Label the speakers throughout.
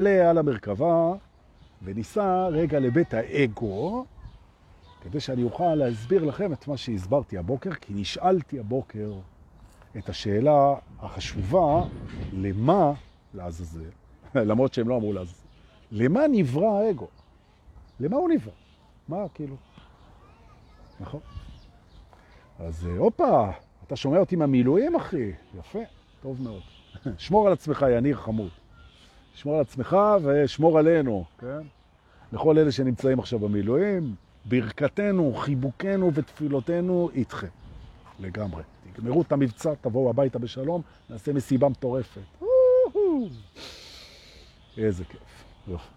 Speaker 1: עלה על המרכבה וניסה רגע לבית האגו, כדי שאני אוכל להסביר לכם את מה שהסברתי הבוקר, כי נשאלתי הבוקר את השאלה החשובה, למה לעזאזל, למרות שהם לא אמרו לעזאזל, למה נברא האגו? למה הוא נברא? מה כאילו? נכון? אז הופה, אתה שומע אותי מהמילואים, אחי? יפה, טוב מאוד. שמור על עצמך, יניר חמוד. שמור על עצמך ושמור עלינו, כן? לכל אלה שנמצאים עכשיו במילואים, ברכתנו, חיבוקנו ותפילותינו איתכם, לגמרי. תגמרו את המבצע, תבואו הביתה בשלום, נעשה מסיבה מטורפת. איזה כיף. יופי.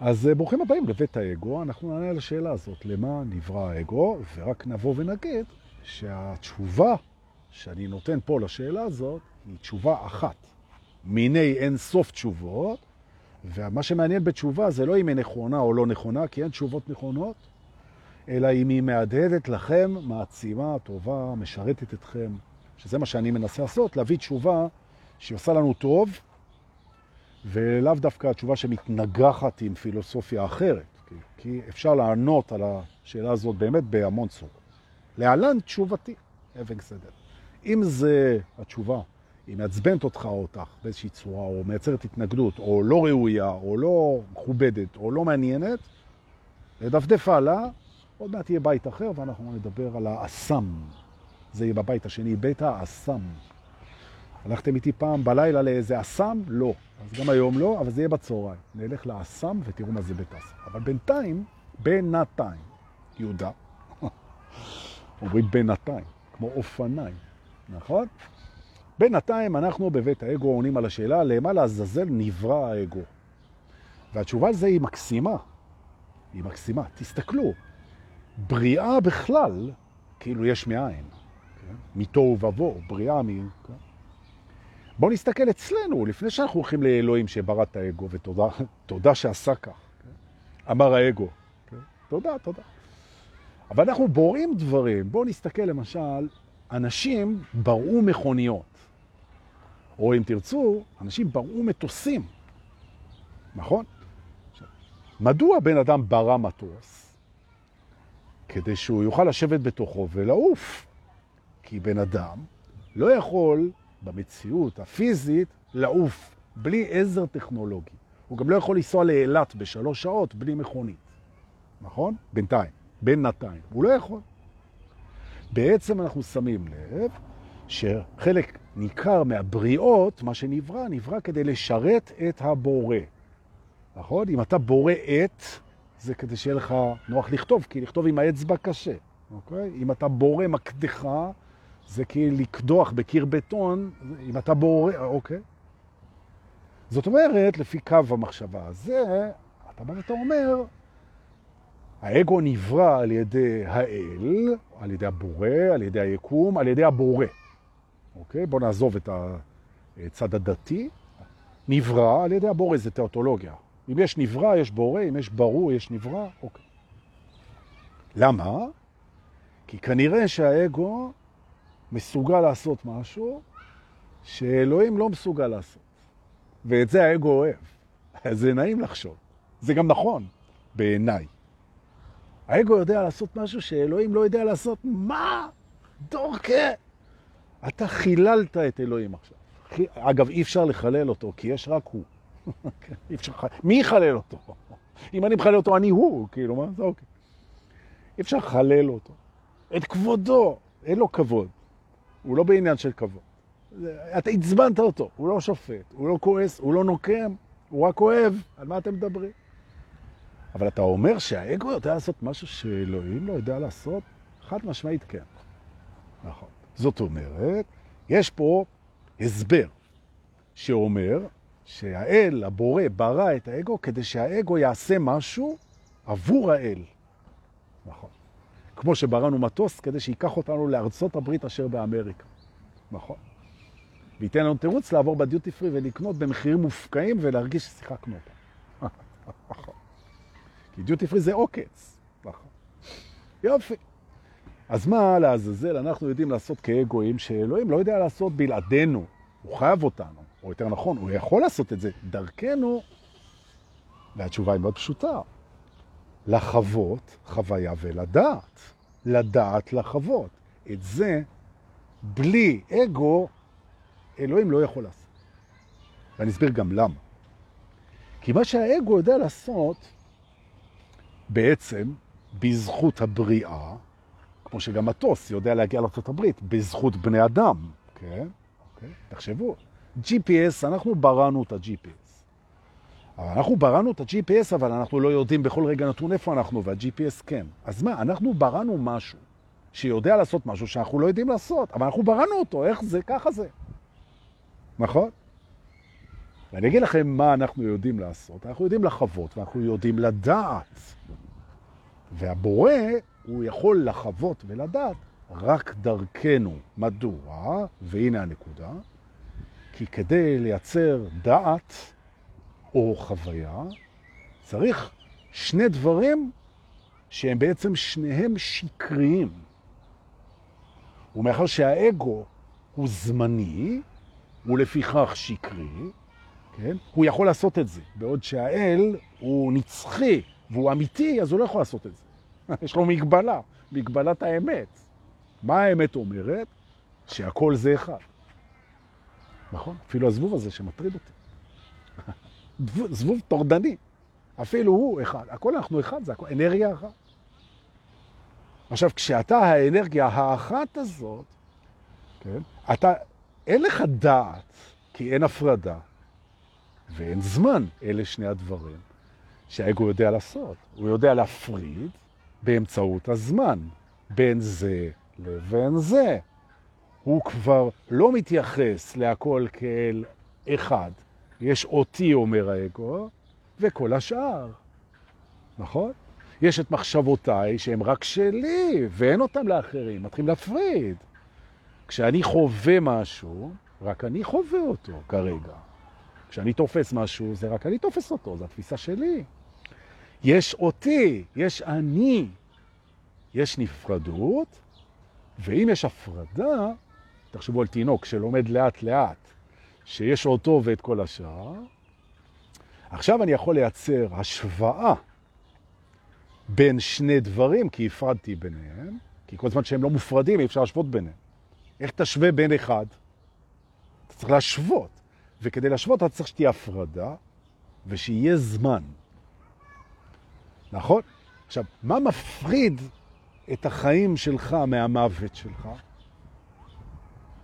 Speaker 1: אז ברוכים הבאים לבית האגו, אנחנו נענה על השאלה הזאת, למה נברא האגו, ורק נבוא ונגיד שהתשובה שאני נותן פה לשאלה הזאת היא תשובה אחת. מיני אין סוף תשובות, ומה שמעניין בתשובה זה לא אם היא נכונה או לא נכונה, כי אין תשובות נכונות, אלא אם היא מהדהדת לכם, מעצימה, טובה, משרתת אתכם, שזה מה שאני מנסה לעשות, להביא תשובה שהיא עושה לנו טוב, ולאו דווקא התשובה שמתנגחת עם פילוסופיה אחרת, כי, כי אפשר לענות על השאלה הזאת באמת בהמון צורות. להלן תשובתי, אבן סדר. אם זה התשובה, היא מעצבנת אותך או אותך באיזושהי צורה, או מייצרת התנגדות, או לא ראויה, או לא מכובדת, או לא מעניינת, לדפדף הלאה, עוד מעט יהיה בית אחר, ואנחנו נדבר על האסם. זה יהיה בבית השני, בית האסם. הלכתם איתי פעם בלילה לאיזה אסם? לא. אז גם היום לא, אבל זה יהיה בצהריים. נלך לאסם ותראו מה זה בית אסם. אבל בינתיים, בינתיים, יהודה, אומרים בינתיים, כמו אופניים, נכון? בינתיים אנחנו בבית האגו עונים על השאלה, למה לעזאזל נברא האגו? והתשובה לזה היא מקסימה. היא מקסימה. תסתכלו, בריאה בכלל, כאילו יש מאין. כן? מתוהו ובוא, בריאה מ... כן? בואו נסתכל אצלנו, לפני שאנחנו הולכים לאלוהים שברא את האגו, ותודה שעשה כך. כן? אמר האגו. כן? תודה, תודה. אבל אנחנו בוראים דברים. בואו נסתכל למשל, אנשים בראו מכוניות. או אם תרצו, אנשים בראו מטוסים. נכון? מדוע בן אדם ברא מטוס? כדי שהוא יוכל לשבת בתוכו ולעוף. כי בן אדם לא יכול במציאות הפיזית לעוף בלי עזר טכנולוגי. הוא גם לא יכול לנסוע לאילת בשלוש שעות בלי מכונית. נכון? בינתיים, בינתיים. הוא לא יכול. בעצם אנחנו שמים לב שחלק ניכר מהבריאות, מה שנברא, נברא כדי לשרת את הבורא. נכון? אם אתה בורא את, זה כדי שיהיה לך נוח לכתוב, כי לכתוב עם האצבע קשה. אוקיי? אם אתה בורא מקדחה, זה כי לקדוח בקיר בטון, אם אתה בורא, אוקיי? זאת אומרת, לפי קו המחשבה הזה, אתה בא ואתה אומר, האגו נברא על ידי האל, על ידי הבורא, על ידי היקום, על ידי הבורא. אוקיי? בוא נעזוב את הצד הדתי. נברא על ידי הבורא, זה תיאוטולוגיה. אם יש נברא, יש בורא, אם יש ברור, יש נברא, אוקיי. למה? כי כנראה שהאגו מסוגל לעשות משהו שאלוהים לא מסוגל לעשות. ואת זה האגו אוהב. זה נעים לחשוב. זה גם נכון, בעיניי. האגו יודע לעשות משהו שאלוהים לא יודע לעשות. מה? דורקה! אתה חיללת את אלוהים עכשיו. אגב, אי אפשר לחלל אותו, כי יש רק הוא. אי אפשר... מי יחלל אותו? אם אני מחלל אותו, אני הוא, כאילו, מה זה אוקיי. אי אפשר לחלל אותו. את כבודו, אין לו כבוד. הוא לא בעניין של כבוד. אתה עצבנת אותו, הוא לא שופט, הוא לא כועס, הוא לא נוקם, הוא רק אוהב. על מה אתם מדברים? אבל אתה אומר שהאגו יודע לעשות משהו שאלוהים לא יודע לעשות? חד משמעית כן. נכון. זאת אומרת, יש פה הסבר שאומר שהאל, הבורא, ברא את האגו כדי שהאגו יעשה משהו עבור האל. נכון. כמו שבראנו מטוס כדי שיקח אותנו לארצות הברית אשר באמריקה. נכון. וייתן לנו תירוץ לעבור בדיוטי פרי ולקנות במחירים מופקעים ולהרגיש ששיחקנו אותם. נכון. כי דיוטי פרי זה עוקץ. נכון. יופי. אז מה לעזאזל אנחנו יודעים לעשות כאגואים שאלוהים לא יודע לעשות בלעדינו, הוא חייב אותנו. או יותר נכון, הוא יכול לעשות את זה דרכנו, והתשובה היא מאוד פשוטה. לחוות חוויה ולדעת. לדעת לחוות. את זה, בלי אגו, אלוהים לא יכול לעשות. ואני אסביר גם למה. כי מה שהאגו יודע לעשות, בעצם, בזכות הבריאה, כמו שגם מטוס יודע להגיע הברית, בזכות בני אדם, כן? אוקיי? תחשבו, GPS, אנחנו בראנו את ה-GPS. אבל אנחנו בראנו את ה-GPS, אבל אנחנו לא יודעים בכל רגע נתון איפה אנחנו, וה-GPS כן. אז מה, אנחנו בראנו משהו שיודע לעשות משהו שאנחנו לא יודעים לעשות, אבל אנחנו בראנו אותו, איך זה, ככה זה. נכון? ואני אגיד לכם מה אנחנו יודעים לעשות. אנחנו יודעים לחוות ואנחנו יודעים לדעת. והבורא, הוא יכול לחוות ולדעת רק דרכנו. מדוע? והנה הנקודה. כי כדי לייצר דעת או חוויה, צריך שני דברים שהם בעצם שניהם שקריים. ומאחר שהאגו הוא זמני, הוא לפיכך שקרי, כן? הוא יכול לעשות את זה, בעוד שהאל הוא נצחי והוא אמיתי, אז הוא לא יכול לעשות את זה. יש לו מגבלה, מגבלת האמת. מה האמת אומרת? שהכל זה אחד. נכון? אפילו הזבוב הזה שמטריד אותי. זבוב תורדני. אפילו הוא אחד. הכל אנחנו אחד, זה הכל אנרגיה אחת. עכשיו, כשאתה האנרגיה האחת הזאת, כן, אתה, אין לך דעת, כי אין הפרדה, ואין זמן. אלה שני הדברים שהאגו יודע לעשות. הוא יודע להפריד באמצעות הזמן, בין זה לבין זה. הוא כבר לא מתייחס להכל כאל אחד. יש אותי, אומר האגו, וכל השאר. נכון? יש את מחשבותיי שהן רק שלי, ואין אותם לאחרים. מתחילים להפריד. כשאני חווה משהו, רק אני חווה אותו כרגע. כשאני תופס משהו, זה רק אני תופס אותו, זו התפיסה שלי. יש אותי, יש אני, יש נפרדות, ואם יש הפרדה, תחשבו על תינוק שלומד לאט לאט, שיש אותו ואת כל השאר, עכשיו אני יכול לייצר השוואה בין שני דברים, כי הפרדתי ביניהם, כי כל זמן שהם לא מופרדים, אי אפשר להשוות ביניהם. איך תשווה בין אחד? אתה צריך להשוות. וכדי להשוות אתה צריך שתהיה הפרדה ושיהיה זמן. נכון? עכשיו, מה מפריד את החיים שלך מהמוות שלך?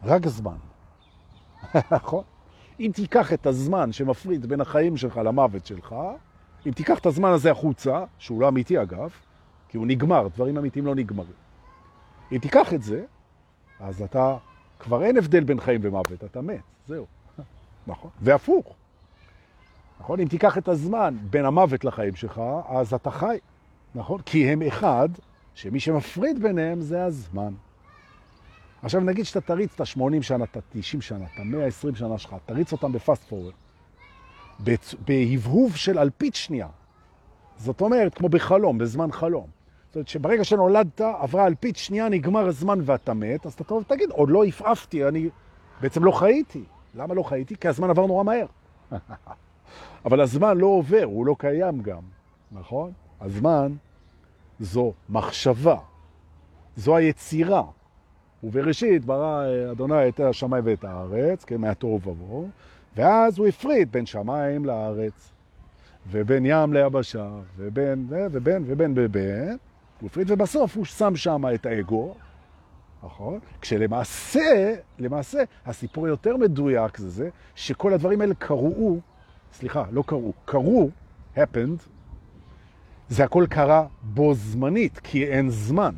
Speaker 1: רק זמן. נכון? אם תיקח את הזמן שמפריד בין החיים שלך למוות שלך, אם תיקח את הזמן הזה החוצה, שהוא לא אמיתי אגב, כי הוא נגמר, דברים אמיתיים לא נגמרים. אם תיקח את זה, אז אתה, כבר אין הבדל בין חיים ומוות, אתה מת, זהו. נכון. והפוך. נכון? אם תיקח את הזמן בין המוות לחיים שלך, אז אתה חי. נכון? כי הם אחד, שמי שמפריד ביניהם זה הזמן. עכשיו נגיד שאתה תריץ את ה-80 שנה, את ה-90 שנה, את ה-120 שנה שלך, תריץ אותם בפאסט פורוורד, בהבהוב של אלפית שנייה. זאת אומרת, כמו בחלום, בזמן חלום. זאת אומרת שברגע שנולדת, עברה אלפית שנייה, נגמר הזמן ואתה מת, אז אתה טוב, תגיד, עוד לא הפעפתי, אני בעצם לא חייתי. למה לא חייתי? כי הזמן עבר נורא מהר. אבל הזמן לא עובר, הוא לא קיים גם, נכון? הזמן זו מחשבה, זו היצירה. ובראשית ברא אדוני את השמיים ואת הארץ, כן, מהתוהו ובוהו, ואז הוא הפריד בין שמיים לארץ, ובין ים ליבשה, ובין, ובין, ובין, ובין, הוא הפריד, ובסוף הוא שם שם את האגו, נכון? כשלמעשה, למעשה, הסיפור היותר מדויק זה זה, שכל הדברים האלה קרו, סליחה, לא קרו, קרו, happened, זה הכל קרה בו זמנית, כי אין זמן.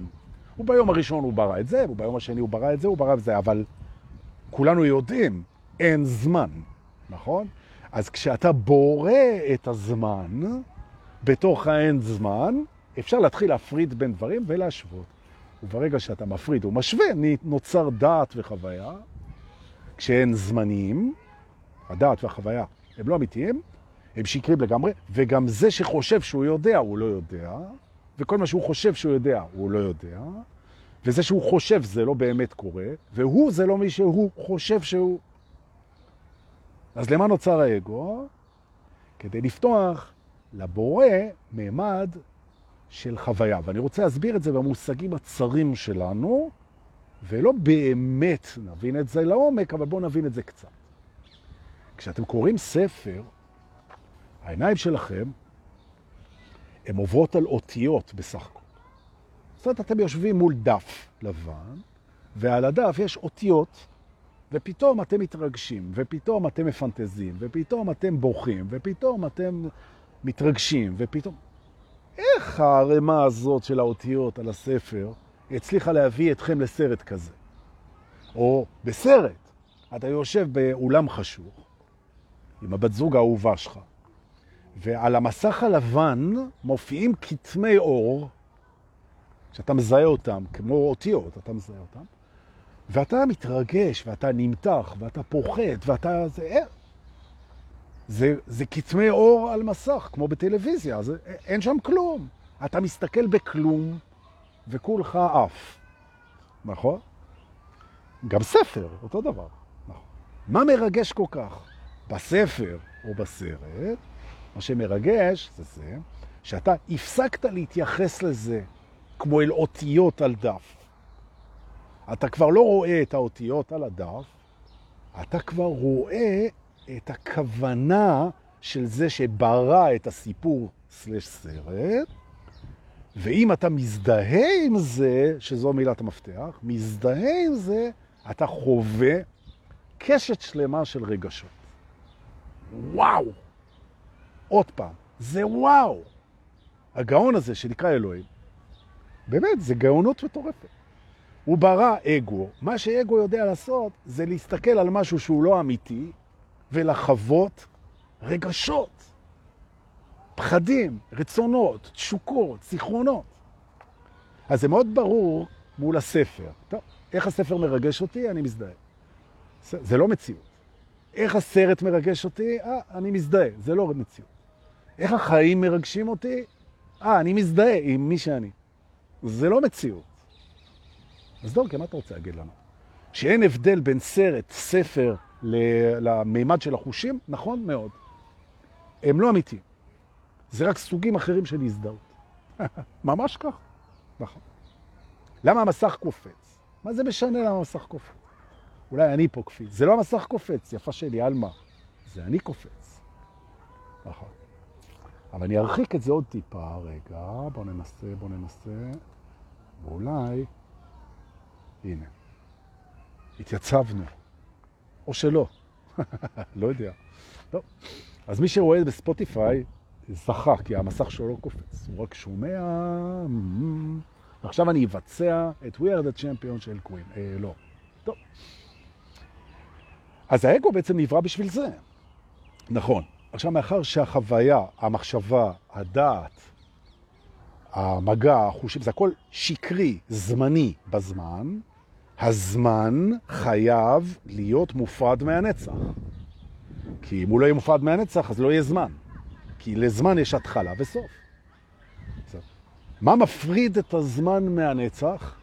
Speaker 1: וביום הראשון הוא ברא את זה, וביום השני הוא ברא את זה, הוא ברא את זה, אבל כולנו יודעים, אין זמן, נכון? אז כשאתה בורא את הזמן, בתוך האין זמן, אפשר להתחיל להפריד בין דברים ולהשוות. וברגע שאתה מפריד ומשווה, נוצר דעת וחוויה, כשאין זמנים, הדעת והחוויה הם לא אמיתיים, הם שקרים לגמרי, וגם זה שחושב שהוא יודע, הוא לא יודע, וכל מה שהוא חושב שהוא יודע, הוא לא יודע, וזה שהוא חושב זה לא באמת קורה, והוא זה לא מי שהוא חושב שהוא. אז למה נוצר האגו? כדי לפתוח לבורא מימד של חוויה. ואני רוצה להסביר את זה במושגים הצרים שלנו, ולא באמת נבין את זה לעומק, אבל בואו נבין את זה קצת. כשאתם קוראים ספר, העיניים שלכם, הן עוברות על אותיות בסך הכל. זאת אומרת, אתם יושבים מול דף לבן, ועל הדף יש אותיות, ופתאום אתם מתרגשים, ופתאום אתם מפנטזים, ופתאום אתם בוכים, ופתאום אתם מתרגשים, ופתאום... איך הרמה הזאת של האותיות על הספר הצליחה להביא אתכם לסרט כזה? או בסרט, אתה יושב באולם חשוך עם הבת זוג האהובה שלך, ועל המסך הלבן מופיעים כתמי אור, שאתה מזהה אותם, כמו אותיות, אתה מזהה אותם, ואתה מתרגש, ואתה נמתח, ואתה פוחד, ואתה... זה, אה, זה, זה כתמי אור על מסך, כמו בטלוויזיה, זה, אין שם כלום. אתה מסתכל בכלום, וכולך אף. נכון? גם ספר, אותו דבר. נכון. מה מרגש כל כך? בספר או בסרט, מה שמרגש זה זה שאתה הפסקת להתייחס לזה כמו אל אותיות על דף. אתה כבר לא רואה את האותיות על הדף, אתה כבר רואה את הכוונה של זה שברא את הסיפור סלש סרט, ואם אתה מזדהה עם זה, שזו מילת המפתח, מזדהה עם זה, אתה חווה קשת שלמה של רגשות. וואו! עוד פעם, זה וואו! הגאון הזה שנקרא אלוהים, באמת, זה גאונות מטורפת. הוא ברא אגו. מה שאגו יודע לעשות זה להסתכל על משהו שהוא לא אמיתי ולחוות רגשות, פחדים, רצונות, תשוקות, זיכרונות. אז זה מאוד ברור מול הספר. טוב, איך הספר מרגש אותי? אני מזדהה. זה לא מציאות. איך הסרט מרגש אותי? אה, אני מזדהה. זה לא מציאות. איך החיים מרגשים אותי? אה, אני מזדהה עם מי שאני. זה לא מציאות. אז דורקה, מה אתה רוצה להגיד לנו? שאין הבדל בין סרט, ספר, למימד של החושים? נכון מאוד. הם לא אמיתיים. זה רק סוגים אחרים של הזדהות. ממש כך. נכון. למה המסך קופץ? מה זה משנה למה המסך קופץ? אולי אני פה קפיץ. זה לא המסך קופץ, יפה שלי, על מה? זה אני קופץ. נכון. אבל אני ארחיק את זה עוד טיפה, רגע, בוא ננסה, בוא ננסה, ואולי הנה, התייצבנו. או שלא, לא יודע. טוב, אז מי שרואה בספוטיפיי זכה, כי המסך שלו לא קופץ, הוא רק שומע... ועכשיו אני אבצע את We are the champion של קווין. אה, לא. טוב. אז האגו בעצם נברא בשביל זה. נכון. עכשיו, מאחר שהחוויה, המחשבה, הדעת, המגע, החושים, זה הכל שקרי, זמני בזמן, הזמן חייב להיות מופרד מהנצח. כי אם הוא לא יהיה מופרד מהנצח, אז לא יהיה זמן. כי לזמן יש התחלה וסוף. מה מפריד את הזמן מהנצח?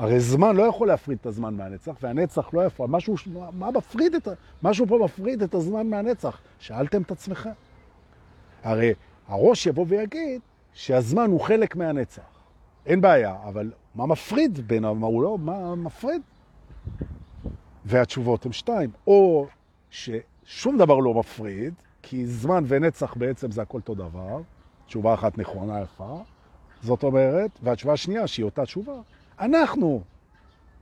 Speaker 1: הרי זמן לא יכול להפריד את הזמן מהנצח, והנצח לא יכול. משהו, מה מפריד את, משהו פה מפריד את הזמן מהנצח. שאלתם את עצמכם? הרי הראש יבוא ויגיד שהזמן הוא חלק מהנצח. אין בעיה, אבל מה מפריד בין, הוא לא, מה מפריד? והתשובות הן שתיים, או ששום דבר לא מפריד, כי זמן ונצח בעצם זה הכל אותו דבר, תשובה אחת נכונה יפה, זאת אומרת, והתשובה השנייה, שהיא אותה תשובה, אנחנו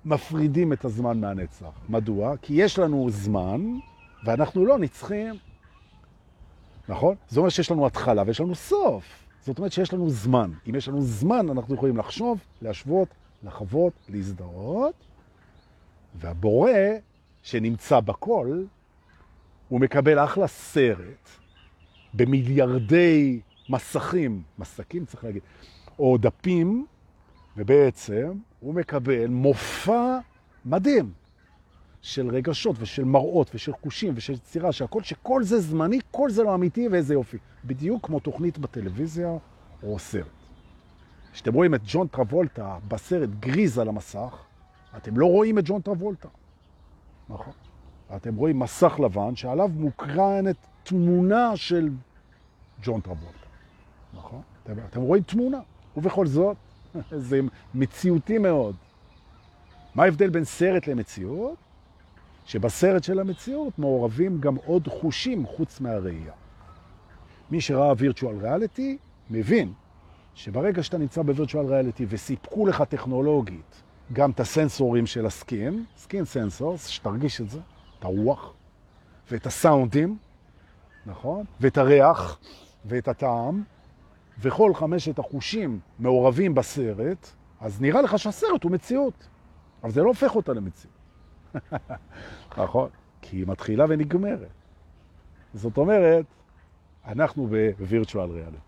Speaker 1: מפרידים את הזמן מהנצח. מדוע? כי יש לנו זמן, ואנחנו לא נצחים. נכון? זאת אומרת שיש לנו התחלה ויש לנו סוף. זאת אומרת שיש לנו זמן. אם יש לנו זמן, אנחנו יכולים לחשוב, להשוות, לחוות, להזדהות, והבורא שנמצא בכל, הוא מקבל אחלה סרט במיליארדי מסכים, מסכים צריך להגיד, או דפים, ובעצם הוא מקבל מופע מדהים של רגשות ושל מראות ושל חושים ושל צירה, שהכל, שכל זה זמני, כל זה לא אמיתי ואיזה יופי. בדיוק כמו תוכנית בטלוויזיה או סרט. כשאתם רואים את ג'ון טרבולטה בסרט גריז על המסך, אתם לא רואים את ג'ון טרבולטה. נכון. אתם רואים מסך לבן שעליו מוקרנת תמונה של ג'ון טרבולטה. נכון? אתם, אתם רואים תמונה, ובכל זאת, זה מציאותי מאוד. מה ההבדל בין סרט למציאות? שבסרט של המציאות מעורבים גם עוד חושים חוץ מהראייה. מי שראה virtual reality מבין שברגע שאתה נמצא ב virtual reality וסיפקו לך טכנולוגית גם את הסנסורים של ה skin, skin sensors, שתרגיש את זה, את הרוח, ואת הסאונדים, נכון? ואת הריח, ואת הטעם, וכל חמשת החושים מעורבים בסרט, אז נראה לך שהסרט הוא מציאות, אבל זה לא הופך אותה למציאות. נכון? כי היא מתחילה ונגמרת. זאת אומרת, אנחנו ריאליטי.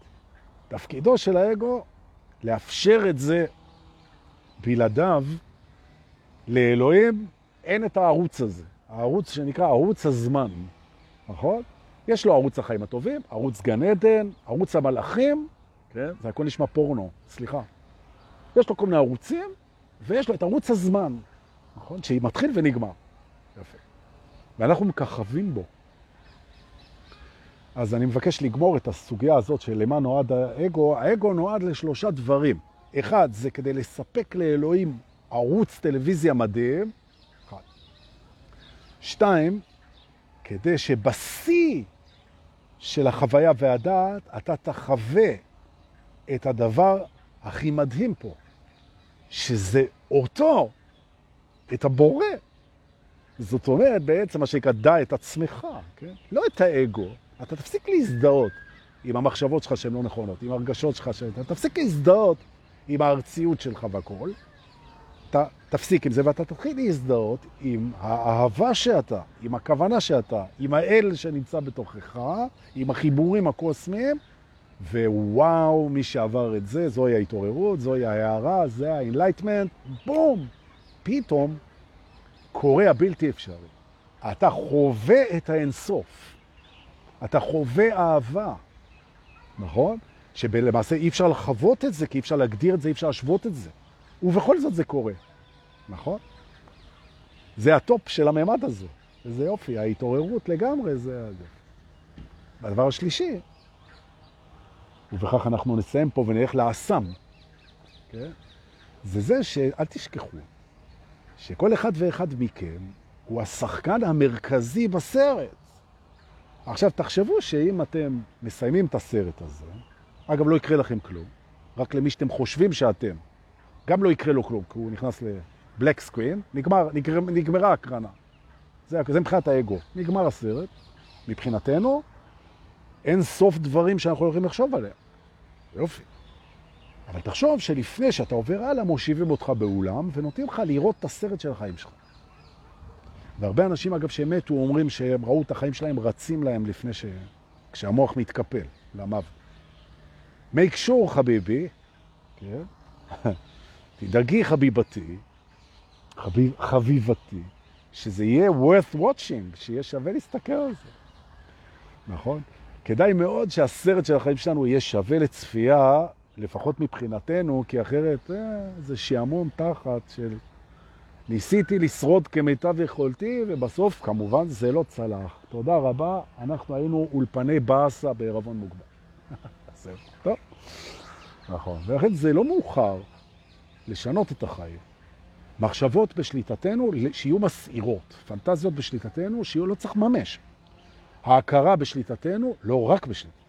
Speaker 1: תפקידו של האגו לאפשר את זה בלעדיו לאלוהים אין את הערוץ הזה, הערוץ שנקרא ערוץ הזמן, נכון? יש לו ערוץ החיים הטובים, ערוץ גן עדן, ערוץ המלאכים, כן? זה הכל נשמע פורנו, סליחה. יש לו כל מיני ערוצים, ויש לו את ערוץ הזמן, נכון? שהיא מתחיל ונגמר. יפה. ואנחנו מככבים בו. אז אני מבקש לגמור את הסוגיה הזאת של למה נועד האגו. האגו נועד לשלושה דברים. אחד, זה כדי לספק לאלוהים ערוץ טלוויזיה מדהים. אחד. שתיים, כדי שבשיא של החוויה והדעת אתה תחווה את הדבר הכי מדהים פה, שזה אותו, את הבורא. זאת אומרת, בעצם מה שנקרא, דע את עצמך, כן? לא את האגו. אתה תפסיק להזדהות עם המחשבות שלך שהן לא נכונות, עם הרגשות שלך שהן... אתה תפסיק להזדהות עם הארציות שלך והכל. אתה תפסיק עם זה ואתה תתחיל להזדהות עם האהבה שאתה, עם הכוונה שאתה, עם האל שנמצא בתוכך, עם החיבורים הקוסמיים, ווואו, מי שעבר את זה, זוהי ההתעוררות, זוהי ההארה, זה ה enlightenment, בום! פתאום קורה הבלתי אפשרי. אתה חווה את האינסוף. אתה חווה אהבה, נכון? שלמעשה אי אפשר לחוות את זה, כי אי אפשר להגדיר את זה, אי אפשר להשוות את זה. ובכל זאת זה קורה, נכון? זה הטופ של הממד הזה. איזה יופי, ההתעוררות לגמרי זה... והדבר השלישי, ובכך אנחנו נסיים פה ונלך לאסאם, כן? זה זה שאל תשכחו, שכל אחד ואחד מכם הוא השחקן המרכזי בסרט. עכשיו תחשבו שאם אתם מסיימים את הסרט הזה, אגב לא יקרה לכם כלום, רק למי שאתם חושבים שאתם, גם לא יקרה לו כלום, כי הוא נכנס לבלק סקרין, נגמר, נגמר, נגמרה הקרנה. זה, זה מבחינת האגו. נגמר הסרט, מבחינתנו, אין סוף דברים שאנחנו יכולים לחשוב עליהם. יופי. אבל תחשוב שלפני שאתה עובר הלאה, מושיבים אותך באולם ונותנים לך לראות את הסרט של החיים שלך. והרבה אנשים, אגב, שמתו, אומרים שהם ראו את החיים שלהם רצים להם לפני ש... כשהמוח מתקפל למוות. make sure, חביבי, כן? תדאגי, חביבתי, חביב, חביבתי, שזה יהיה worth watching, שיהיה שווה להסתכל על זה. נכון? כדאי מאוד שהסרט של החיים שלנו יהיה שווה לצפייה, לפחות מבחינתנו, כי אחרת אה, זה שעמום תחת של ניסיתי לשרוד כמיטב יכולתי, ובסוף, כמובן, זה לא צלח. תודה רבה, אנחנו היינו אולפני באסה בערבון מוגבל. זהו, טוב. נכון, ולכן זה לא מאוחר לשנות את החיים. מחשבות בשליטתנו שיהיו מסעירות, פנטזיות בשליטתנו שיהיו לא צריך ממש. ההכרה בשליטתנו לא רק בשליטתנו.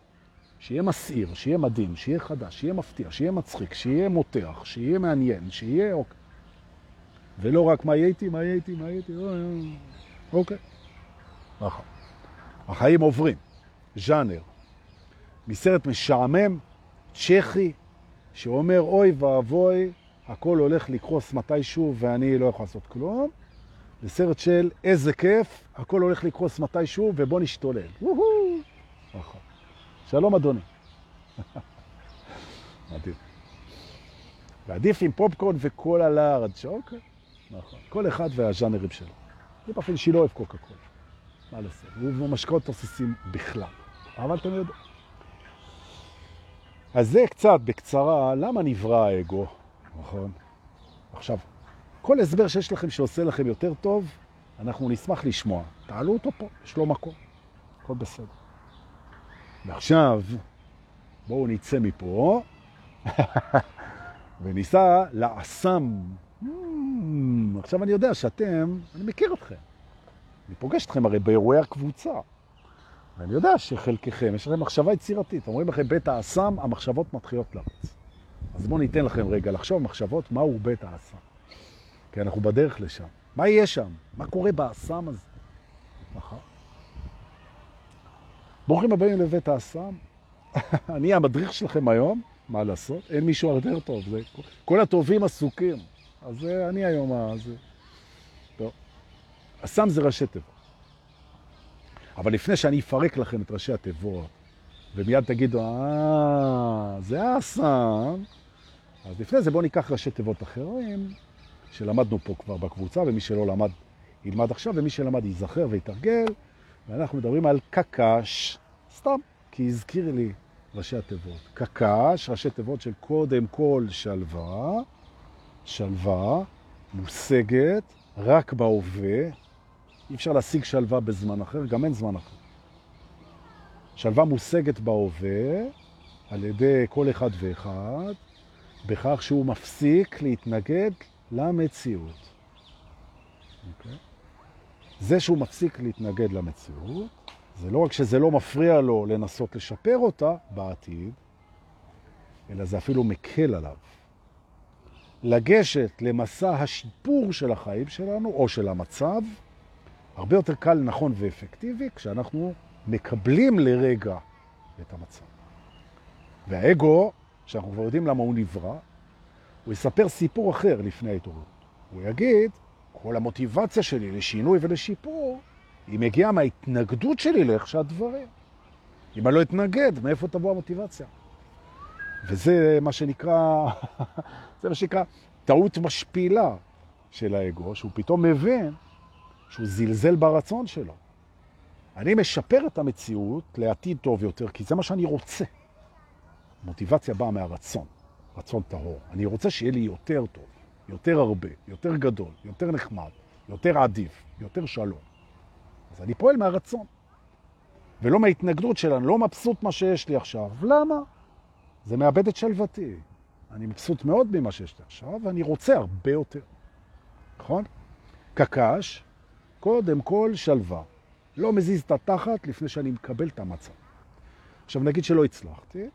Speaker 1: שיהיה מסעיר, שיהיה מדהים, שיהיה חדש, שיהיה מפתיע, שיהיה מצחיק, שיהיה מותח, שיהיה מעניין, שיהיה... ולא רק מה הייתי, מה הייתי, מה הייתי, אוקיי. נכון. החיים עוברים, ז'אנר, מסרט משעמם, צ'כי, שאומר, אוי ואבוי, הכל הולך לקרוס מתישהו ואני לא יכול לעשות כלום, לסרט של איזה כיף, הכל הולך לקרוס מתישהו ובוא נשתולל. נכון. שלום אדוני. מדהים. ועדיף עם פופקורן וכל הלארג', אוקיי. נכון. כל אחד והז'אנרים שלו. זה באופן שהיא לא אוהב קוקה קולה. מה לעשות? הוא משקאות תוססים בכלל. אבל אתם יודעים. אז זה קצת בקצרה, למה נברא האגו, נכון? עכשיו, כל הסבר שיש לכם שעושה לכם יותר טוב, אנחנו נשמח לשמוע. תעלו אותו פה, יש לו מקום. הכל בסדר. ועכשיו, בואו נצא מפה וניסע לאסם. Hmm, עכשיו אני יודע שאתם, אני מכיר אתכם. אני פוגש אתכם הרי באירועי הקבוצה. ואני יודע שחלקכם, יש לכם מחשבה יצירתית. אומרים לכם בית האסם, המחשבות מתחילות לרוץ. אז בואו ניתן לכם רגע לחשוב מחשבות מהו בית האסם. כי אנחנו בדרך לשם. מה יהיה שם? מה קורה באסם הזה? נכון. ברוכים הבאים לבית האסם. אני המדריך שלכם היום, מה לעשות? אין מישהו יותר טוב. זה... כל הטובים עסוקים. אז אני היום הזה. טוב. אסם זה ראשי תיבות. אבל לפני שאני אפרק לכם את ראשי התיבות, ומיד תגידו, אה, זה האסם, אז לפני זה בואו ניקח ראשי תיבות אחרים, שלמדנו פה כבר בקבוצה, ומי שלא למד ילמד עכשיו, ומי שלמד ייזכר ויתרגל, ואנחנו מדברים על קקש, סתם, כי הזכיר לי ראשי התיבות. קקש, ראשי תיבות של קודם כל שלווה, שלווה מושגת רק בהווה, אי אפשר להשיג שלווה בזמן אחר, גם אין זמן אחר. שלווה מושגת בהווה על ידי כל אחד ואחד, בכך שהוא מפסיק להתנגד למציאות. Okay. אוקיי? זה שהוא מפסיק להתנגד למציאות, זה לא רק שזה לא מפריע לו לנסות לשפר אותה בעתיד, אלא זה אפילו מקל עליו. לגשת למסע השיפור של החיים שלנו, או של המצב, הרבה יותר קל, נכון ואפקטיבי, כשאנחנו מקבלים לרגע את המצב. והאגו, שאנחנו כבר יודעים למה הוא נברא, הוא יספר סיפור אחר לפני ההתעוררות. הוא יגיד, כל המוטיבציה שלי לשינוי ולשיפור, היא מגיעה מההתנגדות שלי לאיך שהדברים. אם אני לא אתנגד, מאיפה תבוא המוטיבציה? וזה מה שנקרא, זה מה שנקרא טעות משפילה של האגו, שהוא פתאום מבין שהוא זלזל ברצון שלו. אני משפר את המציאות לעתיד טוב יותר, כי זה מה שאני רוצה. מוטיבציה באה מהרצון, רצון טהור. אני רוצה שיהיה לי יותר טוב, יותר הרבה, יותר גדול, יותר נחמד, יותר עדיף, יותר שלום. אז אני פועל מהרצון, ולא מההתנגדות שלנו, לא מבסוט מה שיש לי עכשיו. למה? זה מאבד את שלוותי. אני מבסוט מאוד ממה שיש לי עכשיו, ואני רוצה הרבה יותר. נכון? קקש, קודם כל שלווה. לא מזיז את התחת לפני שאני מקבל את המצב. עכשיו נגיד שלא הצלחתי,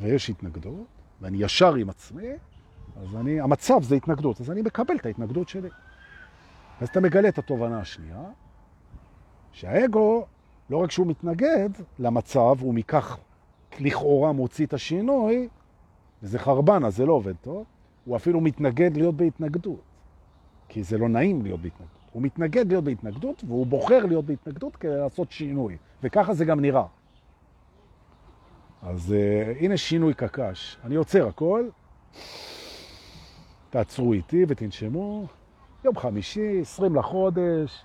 Speaker 1: ויש התנגדות, ואני ישר עם עצמי, אז אני, המצב זה התנגדות, אז אני מקבל את ההתנגדות שלי. אז אתה מגלה את התובנה השנייה, שהאגו, לא רק שהוא מתנגד למצב, הוא מכך לכאורה מוציא את השינוי, וזה חרבן, אז זה לא עובד טוב, הוא אפילו מתנגד להיות בהתנגדות, כי זה לא נעים להיות בהתנגדות. הוא מתנגד להיות בהתנגדות, והוא בוחר להיות בהתנגדות כדי לעשות שינוי. וככה זה גם נראה. אז uh, הנה שינוי קקש. אני עוצר הכל. תעצרו איתי ותנשמו. יום חמישי, 20 לחודש,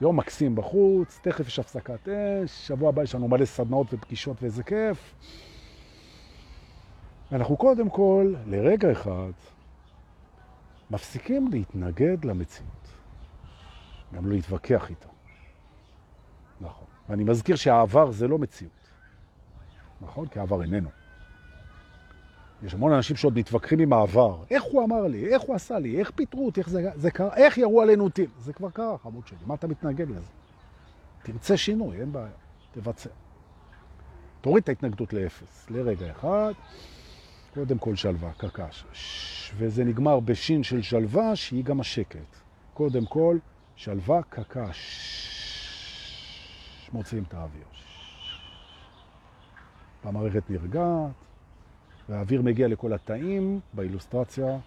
Speaker 1: יום מקסים בחוץ, תכף יש הפסקת אש, שבוע הבא יש לנו מלא סדנאות ופגישות ואיזה כיף. אנחנו קודם כל, לרגע אחד, מפסיקים להתנגד למציאות. גם לא להתווכח איתה. נכון. ואני מזכיר שהעבר זה לא מציאות. נכון? כי העבר איננו. יש המון אנשים שעוד מתווכחים עם העבר. איך הוא אמר לי? איך הוא עשה לי? איך פיטרו אותי? איך זה, זה קרה? איך ירו עלינו טיל? זה כבר קרה, חמוד שלי. מה אתה מתנגד לזה? תרצה שינוי, אין בעיה. תבצע. תוריד את ההתנגדות לאפס. לרגע אחד, קודם כל שלווה, קקש. וזה נגמר בשין של שלווה, שהיא גם השקט. קודם כל, שלווה קקש. מוציאים את האוויר. המערכת נרגעת, והאוויר מגיע לכל התאים באילוסטרציה.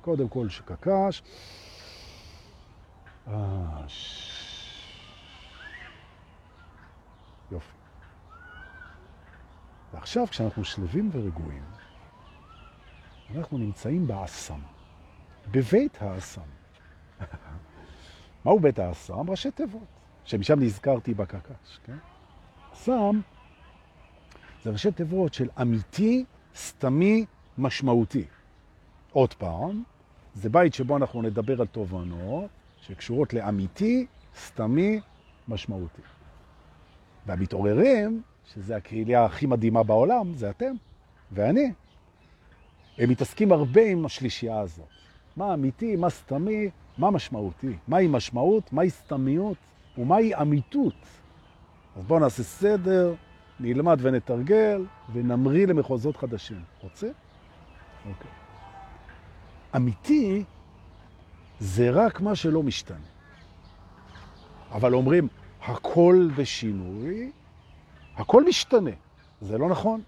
Speaker 1: קודם כל שקקש. יופי. ועכשיו, כשאנחנו שלווים ורגועים, אנחנו נמצאים באסם, בבית האסם. מהו בית האסם? ראשי תיבות, שמשם נזכרתי בקקש, כן? אסם זה ראשי תיבות של אמיתי, סתמי, משמעותי. עוד פעם, זה בית שבו אנחנו נדבר על תובנות, שקשורות לאמיתי, סתמי, משמעותי. והמתעוררים, שזה הקהילה הכי מדהימה בעולם, זה אתם ואני. הם מתעסקים הרבה עם השלישייה הזאת. מה אמיתי, מה סתמי, מה משמעותי. מהי משמעות, מהי סתמיות ומהי אמיתות. אז בואו נעשה סדר, נלמד ונתרגל ונמריא למחוזות חדשים. רוצה? אוקיי. אמיתי זה רק מה שלא משתנה. אבל אומרים, הכל בשינוי, הכל משתנה. זה לא נכון.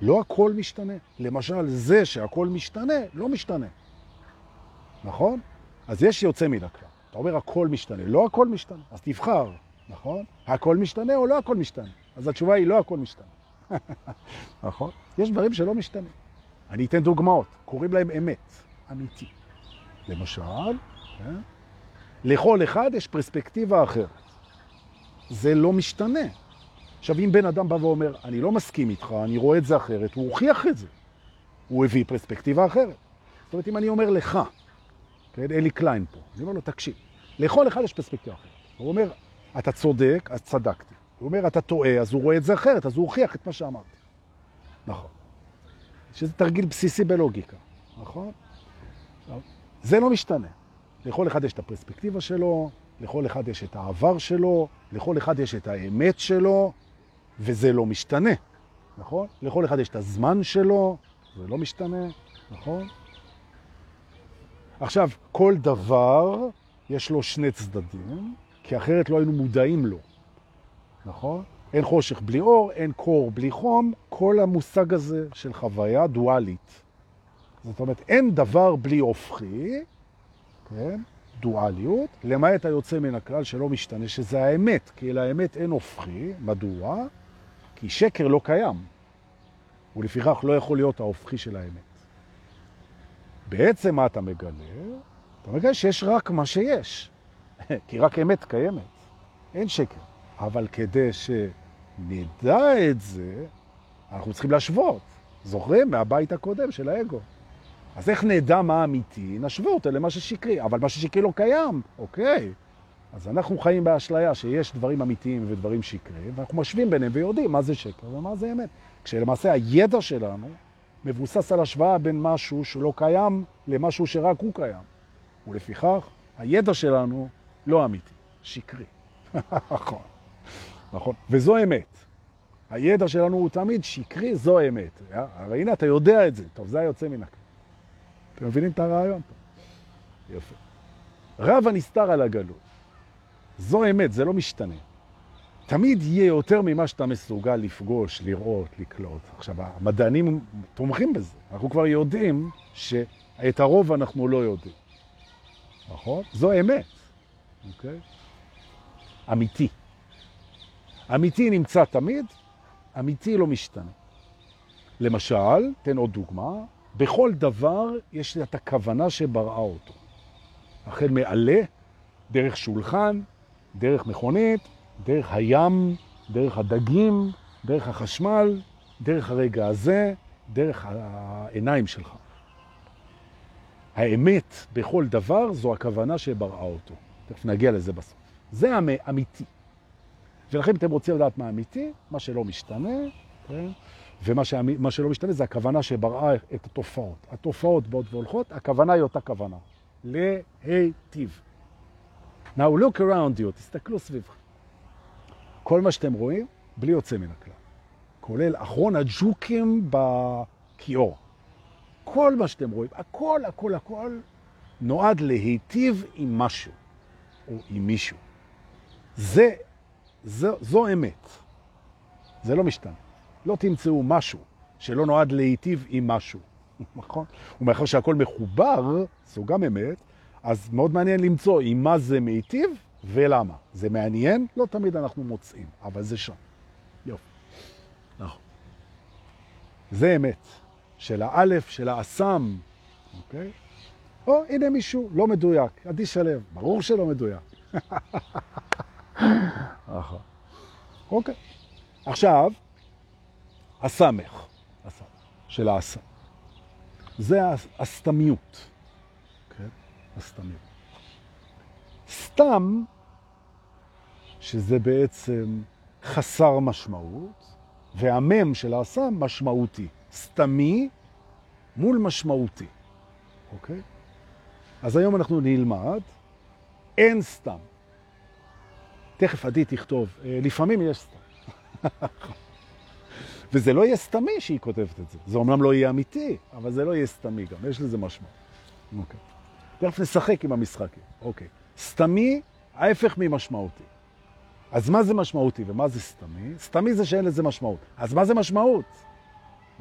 Speaker 1: לא הכל משתנה. למשל, זה שהכל משתנה, לא משתנה. נכון? אז יש יוצא מן הכלל. אתה אומר, הכל משתנה. לא הכל משתנה. אז תבחר, נכון? הכל משתנה או לא הכל משתנה? אז התשובה היא לא הכל משתנה. נכון? יש דברים שלא משתנים. אני אתן דוגמאות. קוראים להם אמת, אמיתי. למשל, כן? לכל אחד יש פרספקטיבה אחרת. זה לא משתנה. עכשיו, אם בן אדם בא ואומר, אני לא מסכים איתך, אני רואה את זה אחרת, הוא הוכיח את זה. הוא הביא פרספקטיבה אחרת. זאת אומרת, אם אני אומר לך, כן, אלי קליין פה, אני אומר לו, תקשיב, לכל אחד יש פרספקטיבה אחרת. הוא אומר, אתה צודק, אז צדקתי. הוא אומר, אתה טועה, אז הוא רואה את זה אחרת, אז הוא הוכיח את מה שאמרתי. נכון. שזה תרגיל בסיסי בלוגיקה, נכון? זה לא משתנה. לכל אחד יש את הפרספקטיבה שלו, לכל אחד יש את העבר שלו, לכל אחד יש את האמת שלו, וזה לא משתנה, נכון? לכל אחד יש את הזמן שלו, זה לא משתנה, נכון? עכשיו, כל דבר יש לו שני צדדים, כי אחרת לא היינו מודעים לו, נכון? אין חושך בלי אור, אין קור בלי חום, כל המושג הזה של חוויה דואלית. זאת אומרת, אין דבר בלי הופכי, כן? דואליות, למעט היוצא מן הכלל שלא משתנה, שזה האמת, כי לאמת אין הופכי. מדוע? כי שקר לא קיים, ולפיכך לא יכול להיות ההופכי של האמת. בעצם מה אתה מגלה? אתה מגלה שיש רק מה שיש, כי רק אמת קיימת, אין שקר. אבל כדי שנדע את זה, אנחנו צריכים להשוות. זוכרים? מהבית הקודם של האגו. אז איך נדע מה אמיתי? נשווה אותו למה ששקרי, אבל מה ששקרי לא קיים, אוקיי. אז אנחנו חיים באשליה שיש דברים אמיתיים ודברים שקריים, ואנחנו משווים ביניהם ויודעים מה זה שקר ומה זה אמת. כשלמעשה הידע שלנו מבוסס על השוואה בין משהו שלא קיים למשהו שרק הוא קיים. ולפיכך, הידע שלנו לא אמיתי, שקרי. נכון, נכון. וזו אמת. הידע שלנו הוא תמיד שקרי, זו אמת. הרי הנה, אתה יודע את זה. טוב, זה היוצא מן הכלל. אתם מבינים את הרעיון פה? יפה. רב הנסתר על הגלות. זו אמת, זה לא משתנה. תמיד יהיה יותר ממה שאתה מסוגל לפגוש, לראות, לקלוט. עכשיו, המדענים תומכים בזה. אנחנו כבר יודעים שאת הרוב אנחנו לא יודעים. נכון? זו אמת, אוקיי? אמיתי. אמיתי נמצא תמיד, אמיתי לא משתנה. למשל, תן עוד דוגמה, בכל דבר יש את הכוונה שבראה אותו. החל מעלה, דרך שולחן, דרך מכונית, דרך הים, דרך הדגים, דרך החשמל, דרך הרגע הזה, דרך העיניים שלך. האמת בכל דבר זו הכוונה שבראה אותו. תכף נגיע לזה בסוף. זה אמיתי. ולכן אתם רוצים לדעת מה אמיתי, מה שלא משתנה, כן? ומה ש... שלא משתנה זה הכוונה שבראה את התופעות. התופעות באות והולכות, הכוונה היא אותה כוונה. להיטיב. Now look around you, תסתכלו סביבך. כל מה שאתם רואים, בלי יוצא מן הכלל. כולל אחרון הג'וקים בכיור. כל מה שאתם רואים, הכל, הכל, הכל, נועד להיטיב עם משהו, או עם מישהו. זה, זו, זו אמת. זה לא משתנה. לא תמצאו משהו שלא נועד להיטיב עם משהו, נכון? ומאחר שהכל מחובר, זו גם אמת, אז מאוד מעניין למצוא עם מה זה מיטיב ולמה. זה מעניין? לא תמיד אנחנו מוצאים, אבל זה שם. יופי. נכון. זה אמת. של האלף, של האסם, אוקיי? או, הנה מישהו, לא מדויק, עדי שלם, ברור שלא מדויק. אוקיי. עכשיו, הסמך, של האסם. זה הסתמיות. כן? הסתמיות. סתם, שזה בעצם חסר משמעות, והמם של האסם משמעותי. סתמי מול משמעותי, אוקיי? אז היום אנחנו נלמד, אין סתם. תכף עדי תכתוב, אה, לפעמים יש סתם. וזה לא יהיה סתמי שהיא כותבת את זה. זה אומנם לא יהיה אמיתי, אבל זה לא יהיה סתמי גם, יש לזה משמעות. אוקיי. תכף נשחק עם המשחקים. אוקיי. סתמי, ההפך ממשמעותי. אז מה זה משמעותי ומה זה סתמי? סתמי זה שאין לזה משמעות. אז מה זה משמעות?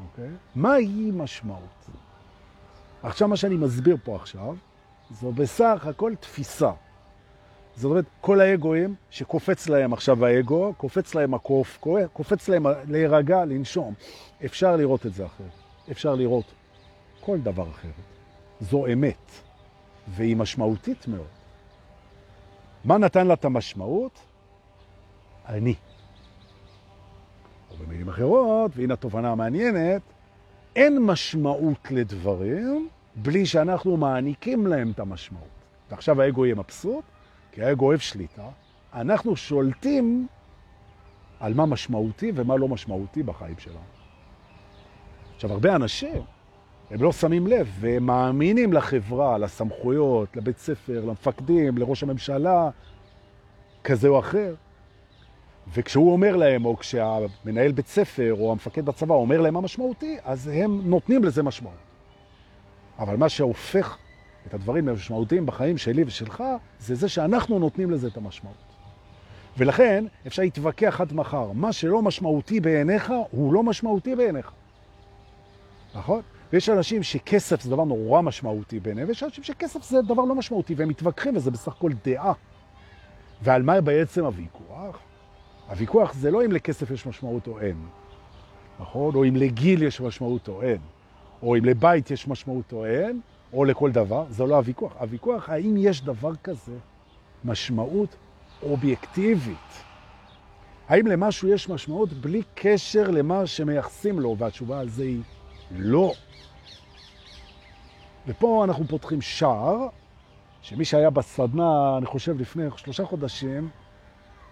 Speaker 1: אוקיי? מה היא משמעות? עכשיו מה שאני מסביר פה עכשיו, זו בסך הכל תפיסה. זאת אומרת, כל האגואים שקופץ להם עכשיו האגו, קופץ להם הקוף, קופץ להם להירגע, לנשום. אפשר לראות את זה אחרת. אפשר לראות כל דבר אחרת. זו אמת, והיא משמעותית מאוד. מה נתן לה את המשמעות? אני. או במילים אחרות, והנה התובנה המעניינת, אין משמעות לדברים בלי שאנחנו מעניקים להם את המשמעות. ועכשיו האגו יהיה מבסוט, כי האגו אוהב שליטה. אנחנו שולטים על מה משמעותי ומה לא משמעותי בחיים שלנו. עכשיו, הרבה אנשים, הם לא שמים לב והם מאמינים לחברה, לסמכויות, לבית ספר, למפקדים, לראש הממשלה, כזה או אחר. וכשהוא אומר להם, או כשהמנהל בית ספר או המפקד בצבא אומר להם מה משמעותי, אז הם נותנים לזה משמעות. אבל מה שהופך את הדברים המשמעותיים בחיים שלי ושלך, זה זה שאנחנו נותנים לזה את המשמעות. ולכן אפשר להתווכח עד מחר. מה שלא משמעותי בעיניך, הוא לא משמעותי בעיניך. נכון? ויש אנשים שכסף זה דבר נורא משמעותי בעיניהם, ויש אנשים שכסף זה דבר לא משמעותי, והם מתווכחים, וזה בסך הכל דעה. ועל מה בעצם הוויכוח? הוויכוח זה לא אם לכסף יש משמעות או אין, נכון? או אם לגיל יש משמעות או אין, או אם לבית יש משמעות או אין, או לכל דבר, זה לא הוויכוח. הוויכוח, האם יש דבר כזה משמעות אובייקטיבית? האם למשהו יש משמעות בלי קשר למה שמייחסים לו? והתשובה על זה היא לא. ופה אנחנו פותחים שער, שמי שהיה בסדנה, אני חושב לפני שלושה חודשים,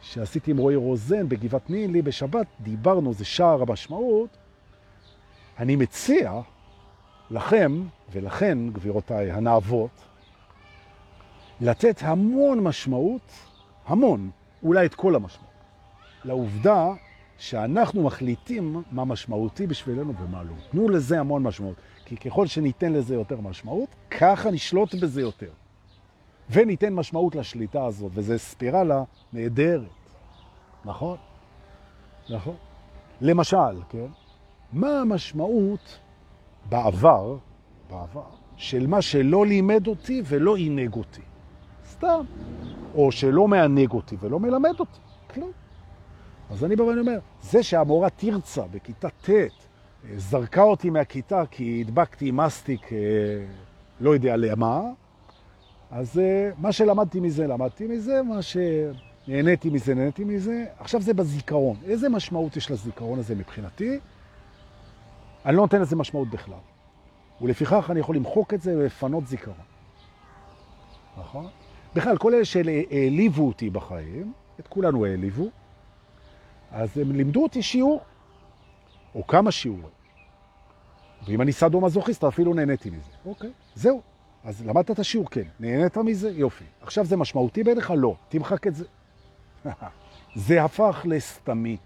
Speaker 1: שעשיתי עם רועי רוזן בגבעת נילי בשבת, דיברנו, זה שער המשמעות. אני מציע לכם ולכן, גבירותיי הנאבות, לתת המון משמעות, המון, אולי את כל המשמעות, לעובדה שאנחנו מחליטים מה משמעותי בשבילנו ומה לא. תנו לזה המון משמעות, כי ככל שניתן לזה יותר משמעות, ככה נשלוט בזה יותר. וניתן משמעות לשליטה הזאת, וזו ספירלה נהדרת, נכון? נכון. למשל, כן? מה המשמעות בעבר, בעבר, של מה שלא לימד אותי ולא עינג אותי? סתם. או שלא מענג אותי ולא מלמד אותי, כלום. אז אני בא ואני אומר, זה שהמורה תרצה בכיתה ט' זרקה אותי מהכיתה כי הדבקתי מסטיק, אה, לא יודע למה, אז אה, מה שלמדתי מזה, למדתי מזה, מה שנהניתי מזה, נהניתי מזה. עכשיו זה בזיכרון. איזה משמעות יש לזיכרון הזה מבחינתי? אני לא נותן לזה משמעות בכלל. ולפיכך אני יכול למחוק את זה ולפנות זיכרון. נכון? בכלל, כל אלה שהעליבו אותי בחיים, את כולנו העליבו, אז הם לימדו אותי שיעור, או כמה שיעורים. ואם אני סדו מזוכיסט, אפילו נהניתי מזה. אוקיי, זהו. אז למדת את השיעור, כן. נהנית מזה? יופי. עכשיו זה משמעותי בעיניך? לא. תמחק את זה. זה הפך לסתמי.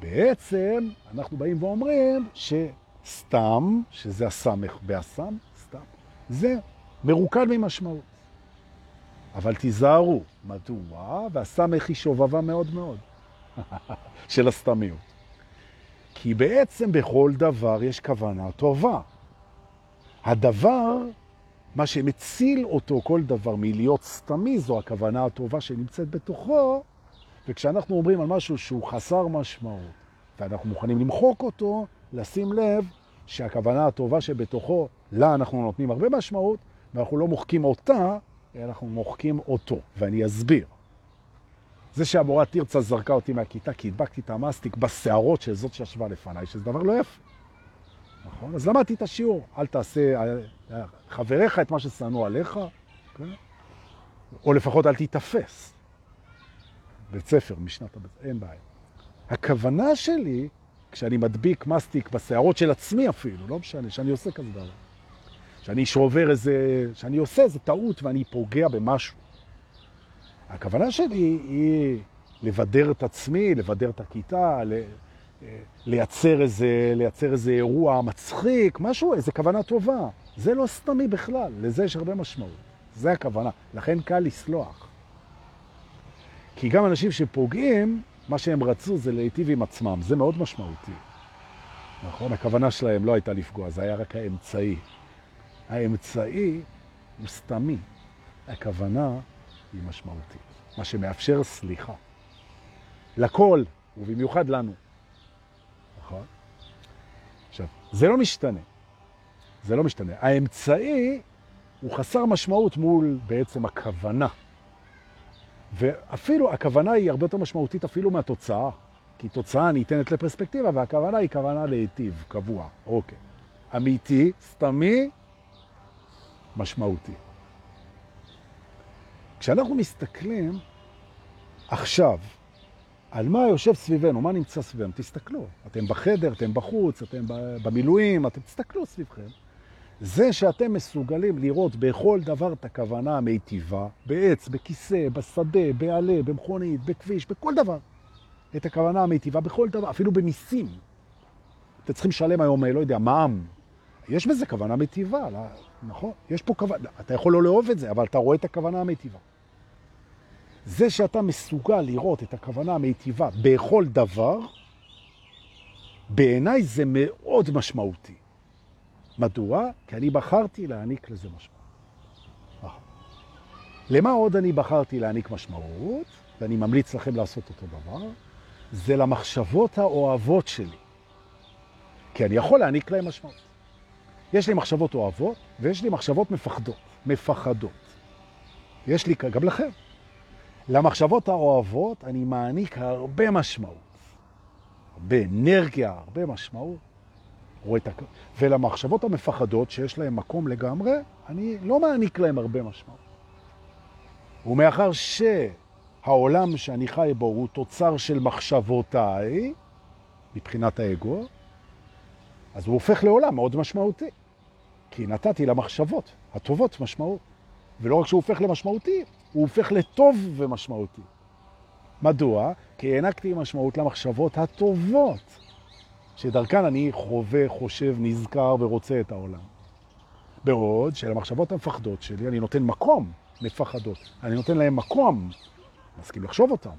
Speaker 1: בעצם אנחנו באים ואומרים שסתם, שזה הסמך באסם, סתם, זה מרוקד ממשמעות. אבל תיזהרו, מדוע? והסמך היא שובבה מאוד מאוד של הסתמיות. כי בעצם בכל דבר יש כוונה טובה. הדבר, מה שמציל אותו, כל דבר, מלהיות סתמי, זו הכוונה הטובה שנמצאת בתוכו, וכשאנחנו אומרים על משהו שהוא חסר משמעות, ואנחנו מוכנים למחוק אותו, לשים לב שהכוונה הטובה שבתוכו, לה אנחנו נותנים הרבה משמעות, ואנחנו לא מוחקים אותה, אנחנו מוחקים אותו, ואני אסביר. זה שהמורה תרצה זרקה אותי מהכיתה כי הדבקתי את המסטיק בשערות של זאת שישבה לפניי, שזה דבר לא יפה. נכון? אז למדתי את השיעור. אל תעשה חבריך את מה ששנוא עליך. כן? או לפחות אל תתאפס. בית ספר, משנת הבית, אין בעיה. הכוונה שלי, כשאני מדביק מסטיק בשערות של עצמי אפילו, לא משנה, שאני עושה כזה דבר. שאני שובר איזה, שאני עושה איזה טעות ואני פוגע במשהו. הכוונה שלי היא לבדר את עצמי, לבדר את הכיתה, לייצר איזה, לייצר איזה אירוע מצחיק, משהו, איזה כוונה טובה. זה לא סתמי בכלל, לזה יש הרבה משמעות. זה הכוונה. לכן קל לסלוח. כי גם אנשים שפוגעים, מה שהם רצו זה להיטיב עם עצמם. זה מאוד משמעותי. נכון? הכוונה שלהם לא הייתה לפגוע, זה היה רק האמצעי. האמצעי הוא סתמי. הכוונה היא משמעותית. מה שמאפשר סליחה. לכל, ובמיוחד לנו. נכון? עכשיו, זה לא משתנה. זה לא משתנה. האמצעי הוא חסר משמעות מול בעצם הכוונה. ואפילו הכוונה היא הרבה יותר משמעותית אפילו מהתוצאה. כי תוצאה ניתנת לפרספקטיבה, והכוונה היא כוונה להיטיב, קבוע. אוקיי. אמיתי, סתמי, משמעותי. כשאנחנו מסתכלים עכשיו על מה יושב סביבנו, מה נמצא סביבנו, תסתכלו. אתם בחדר, אתם בחוץ, אתם במילואים, אתם תסתכלו סביבכם. זה שאתם מסוגלים לראות בכל דבר את הכוונה המיטיבה, בעץ, בכיסא, בשדה, בעלה, במכונית, בכביש, בכל דבר. את הכוונה המיטיבה בכל דבר, אפילו במיסים. אתם צריכים לשלם היום, לא יודע, מע"מ. יש בזה כוונה מיטיבה, לא, נכון? יש פה כוונה, אתה יכול לא לאהוב את זה, אבל אתה רואה את הכוונה המיטיבה. זה שאתה מסוגל לראות את הכוונה המיטיבה בכל דבר, בעיניי זה מאוד משמעותי. מדוע? כי אני בחרתי להעניק לזה משמעות. נכון. למה עוד אני בחרתי להעניק משמעות, ואני ממליץ לכם לעשות אותו דבר? זה למחשבות האוהבות שלי. כי אני יכול להעניק להם משמעות. יש לי מחשבות אוהבות, ויש לי מחשבות מפחדות, מפחדות. יש לי, גם לכם. למחשבות האוהבות אני מעניק הרבה משמעות. הרבה אנרגיה, הרבה משמעות. רואה את הכ... ולמחשבות המפחדות שיש להן מקום לגמרי, אני לא מעניק להן הרבה משמעות. ומאחר שהעולם שאני חי בו הוא תוצר של מחשבותיי, מבחינת האגו, אז הוא הופך לעולם מאוד משמעותי. כי נתתי למחשבות הטובות משמעות. ולא רק שהוא הופך למשמעותי, הוא הופך לטוב ומשמעותי. מדוע? כי הענקתי משמעות למחשבות הטובות. שדרכן אני חווה, חושב, נזכר ורוצה את העולם. בעוד שלמחשבות המפחדות שלי אני נותן מקום מפחדות. אני נותן להם מקום, מסכים לחשוב אותם,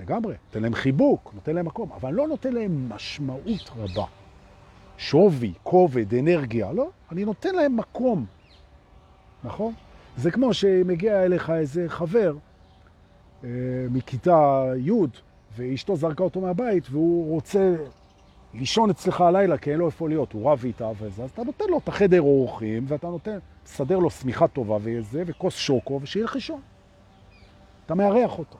Speaker 1: לגמרי. נותן להם חיבוק, נותן להם מקום, אבל לא נותן להם משמעות רבה. שווי, כובד, אנרגיה, לא, אני נותן להם מקום, נכון? זה כמו שמגיע אליך איזה חבר אה, מכיתה י' ואשתו זרקה אותו מהבית והוא רוצה לישון אצלך הלילה, כי אין לו איפה להיות, הוא רב איתה וזה, אז אתה נותן לו את החדר אורחים, ואתה נותן, תסדר לו סמיכה טובה וזה, וכוס שוקו, ושילך לישון. אתה מארח אותו.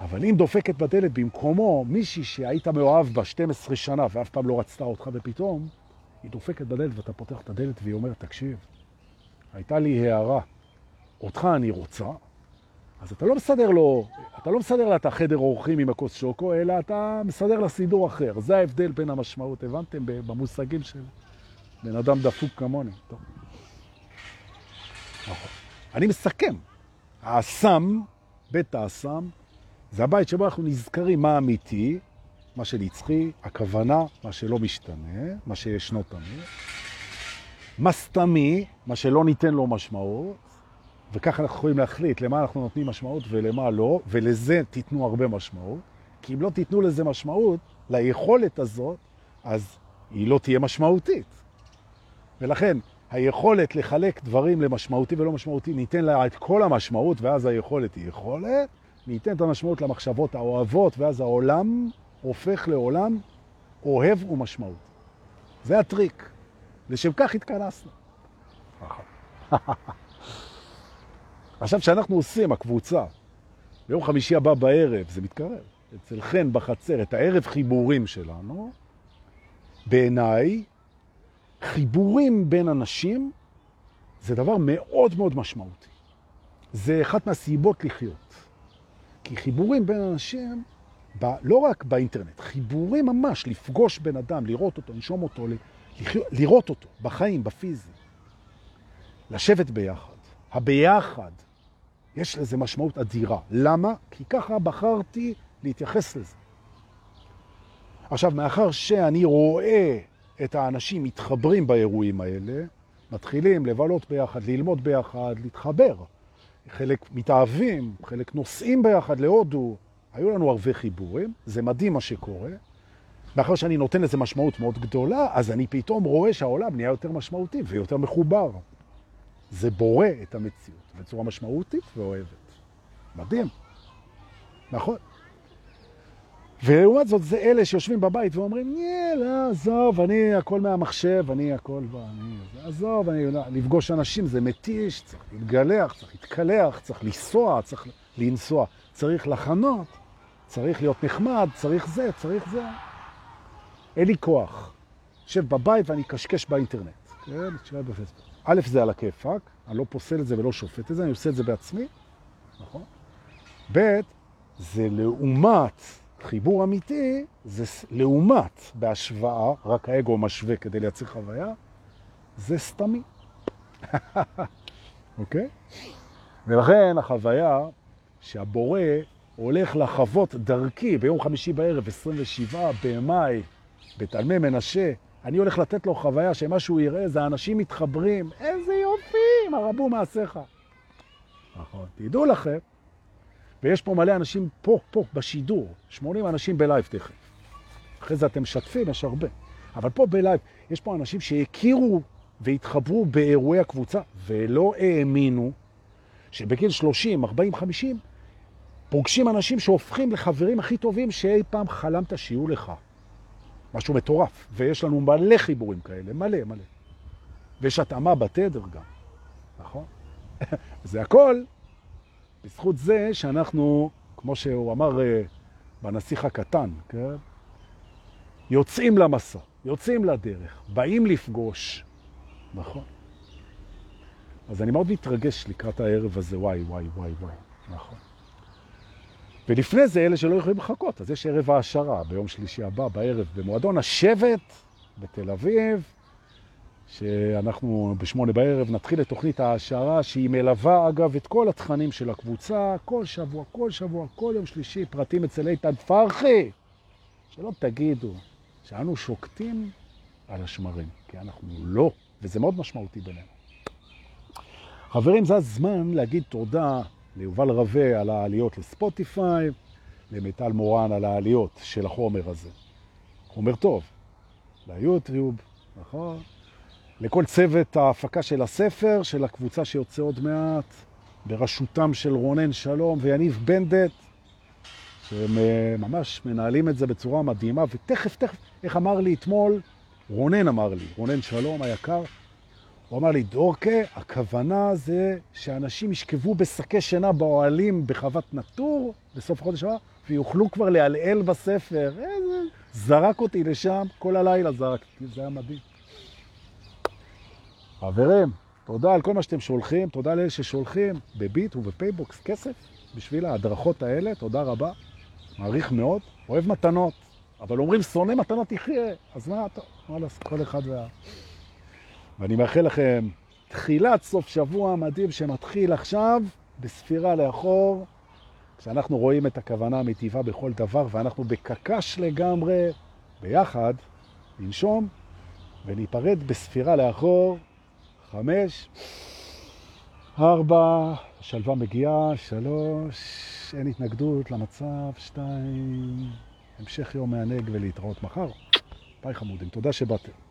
Speaker 1: אבל אם דופקת בדלת במקומו מישהי שהיית מאוהב בה 12 שנה ואף פעם לא רצתה אותך, ופתאום היא דופקת בדלת ואתה פותח את הדלת והיא אומרת, תקשיב, הייתה לי הערה, אותך אני רוצה, אז אתה לא מסדר לו, אתה לא מסדר לה את החדר אורחים עם הכוס שוקו, אלא אתה מסדר לה סידור אחר. זה ההבדל בין המשמעות, הבנתם? במושגים של בן אדם דפוק כמוני. טוב. נכון. אני מסכם. האסם, בית האסם, זה הבית שבו אנחנו נזכרים מה אמיתי, מה שנצחי, הכוונה, מה שלא משתנה, מה שישנו תמיד. מה סתמי, מה שלא ניתן לו משמעות, וככה אנחנו יכולים להחליט למה אנחנו נותנים משמעות ולמה לא, ולזה תיתנו הרבה משמעות, כי אם לא תיתנו לזה משמעות, ליכולת הזאת, אז היא לא תהיה משמעותית. ולכן, היכולת לחלק דברים למשמעותי ולא משמעותי, ניתן לה את כל המשמעות, ואז היכולת היא יכולת, ניתן את המשמעות למחשבות האוהבות, ואז העולם הופך לעולם אוהב ומשמעות. זה הטריק. לשם כך התכנסנו. עכשיו, כשאנחנו עושים, הקבוצה, ביום חמישי הבא בערב, זה מתקרב, אצל חן בחצר, את הערב חיבורים שלנו, בעיניי, חיבורים בין אנשים זה דבר מאוד מאוד משמעותי. זה אחת מהסיבות לחיות. כי חיבורים בין אנשים, ב, לא רק באינטרנט, חיבורים ממש, לפגוש בן אדם, לראות אותו, לנשום אותו, לחיות, לראות אותו בחיים, בפיזי. לשבת ביחד. הביחד, יש לזה משמעות אדירה. למה? כי ככה בחרתי להתייחס לזה. עכשיו, מאחר שאני רואה את האנשים מתחברים באירועים האלה, מתחילים לבלות ביחד, ללמוד ביחד, להתחבר. חלק מתאהבים, חלק נוסעים ביחד להודו. היו לנו הרבה חיבורים, זה מדהים מה שקורה. מאחר שאני נותן לזה משמעות מאוד גדולה, אז אני פתאום רואה שהעולם נהיה יותר משמעותי ויותר מחובר. זה בורא את המציאות בצורה משמעותית ואוהבת. מדהים. נכון. ולעומת זאת זה אלה שיושבים בבית ואומרים, יאללה, עזוב, אני הכל מהמחשב, אני הכל, אני, עזוב, אני, לפגוש אנשים זה מתיש, צריך להתגלח, צריך להתקלח, צריך לנסוע, צריך לנסוע, צריך לחנות, צריך להיות נחמד, צריך זה, צריך זה. אין לי כוח. יושב בבית ואני קשקש באינטרנט. כן, תשאר בפייסבוק. א', זה על הכיפק, אני לא פוסל את זה ולא שופט את זה, אני עושה את זה בעצמי, נכון? ב', זה לעומת חיבור אמיתי, זה לעומת בהשוואה, רק האגו משווה כדי לייצר חוויה, זה סתמי. אוקיי? ולכן החוויה שהבורא הולך לחוות דרכי ביום חמישי בערב, 27 במאי, בתלמי מנשה, אני הולך לתת לו חוויה שמה שהוא יראה זה אנשים מתחברים, איזה יופי, מה רבו מעשיך. נכון, תדעו לכם, ויש פה מלא אנשים פה, פה, בשידור, 80 אנשים בלייב תכף. אחרי זה אתם משתפים, יש הרבה. אבל פה בלייב, יש פה אנשים שהכירו והתחברו באירועי הקבוצה, ולא האמינו שבגיל 30, 40, 50, פוגשים אנשים שהופכים לחברים הכי טובים שאי פעם חלמת שיהיו לך. משהו מטורף, ויש לנו מלא חיבורים כאלה, מלא, מלא. ויש התאמה בתדר גם, נכון? זה הכל בזכות זה שאנחנו, כמו שהוא אמר אה, בנסיך הקטן, כן? יוצאים למסע, יוצאים לדרך, באים לפגוש, נכון? אז אני מאוד מתרגש לקראת הערב הזה, וואי, וואי, וואי, וואי, נכון. ולפני זה, אלה שלא יכולים לחכות, אז יש ערב העשרה ביום שלישי הבא, בערב, במועדון השבט בתל אביב, שאנחנו בשמונה בערב נתחיל את תוכנית העשרה, שהיא מלווה אגב את כל התכנים של הקבוצה, כל שבוע, כל שבוע, כל יום שלישי, פרטים אצל איתן פרחי. שלא תגידו שאנו שוקטים על השמרים, כי אנחנו לא, וזה מאוד משמעותי בינינו. חברים, זה הזמן להגיד תודה ליובל רווה על העליות לספוטיפיי, למיטל מורן על העליות של החומר הזה. חומר טוב, ליוטיוב, נכון? לכל צוות ההפקה של הספר, של הקבוצה שיוצא עוד מעט, בראשותם של רונן שלום ויניב בנדט, שהם אה, ממש מנהלים את זה בצורה מדהימה, ותכף, תכף, איך אמר לי אתמול, רונן אמר לי, רונן שלום היקר, הוא אמר לי, דורקה, הכוונה זה שאנשים ישכבו בשקי שינה באוהלים בחוות נטור בסוף החודש הבא, ויוכלו כבר להלעל בספר. איזה... זרק אותי לשם, כל הלילה זרקתי, זה היה מדהים. חברים, תודה על כל מה שאתם שולחים, תודה לאלה ששולחים בביט ובפייבוקס כסף בשביל ההדרכות האלה, תודה רבה, מעריך מאוד, אוהב מתנות, אבל אומרים שונא מתנות יחיה, אז מה אתה, מה לעשות, כל אחד וה... ואני מאחל לכם תחילת סוף שבוע מדהים שמתחיל עכשיו בספירה לאחור, כשאנחנו רואים את הכוונה המטיבה בכל דבר, ואנחנו בקקש לגמרי, ביחד, לנשום וניפרד בספירה לאחור. חמש, ארבע, שלווה מגיעה, שלוש, אין התנגדות למצב, שתיים, המשך יום מענג ולהתראות מחר. ביי חמודים, תודה שבאתם.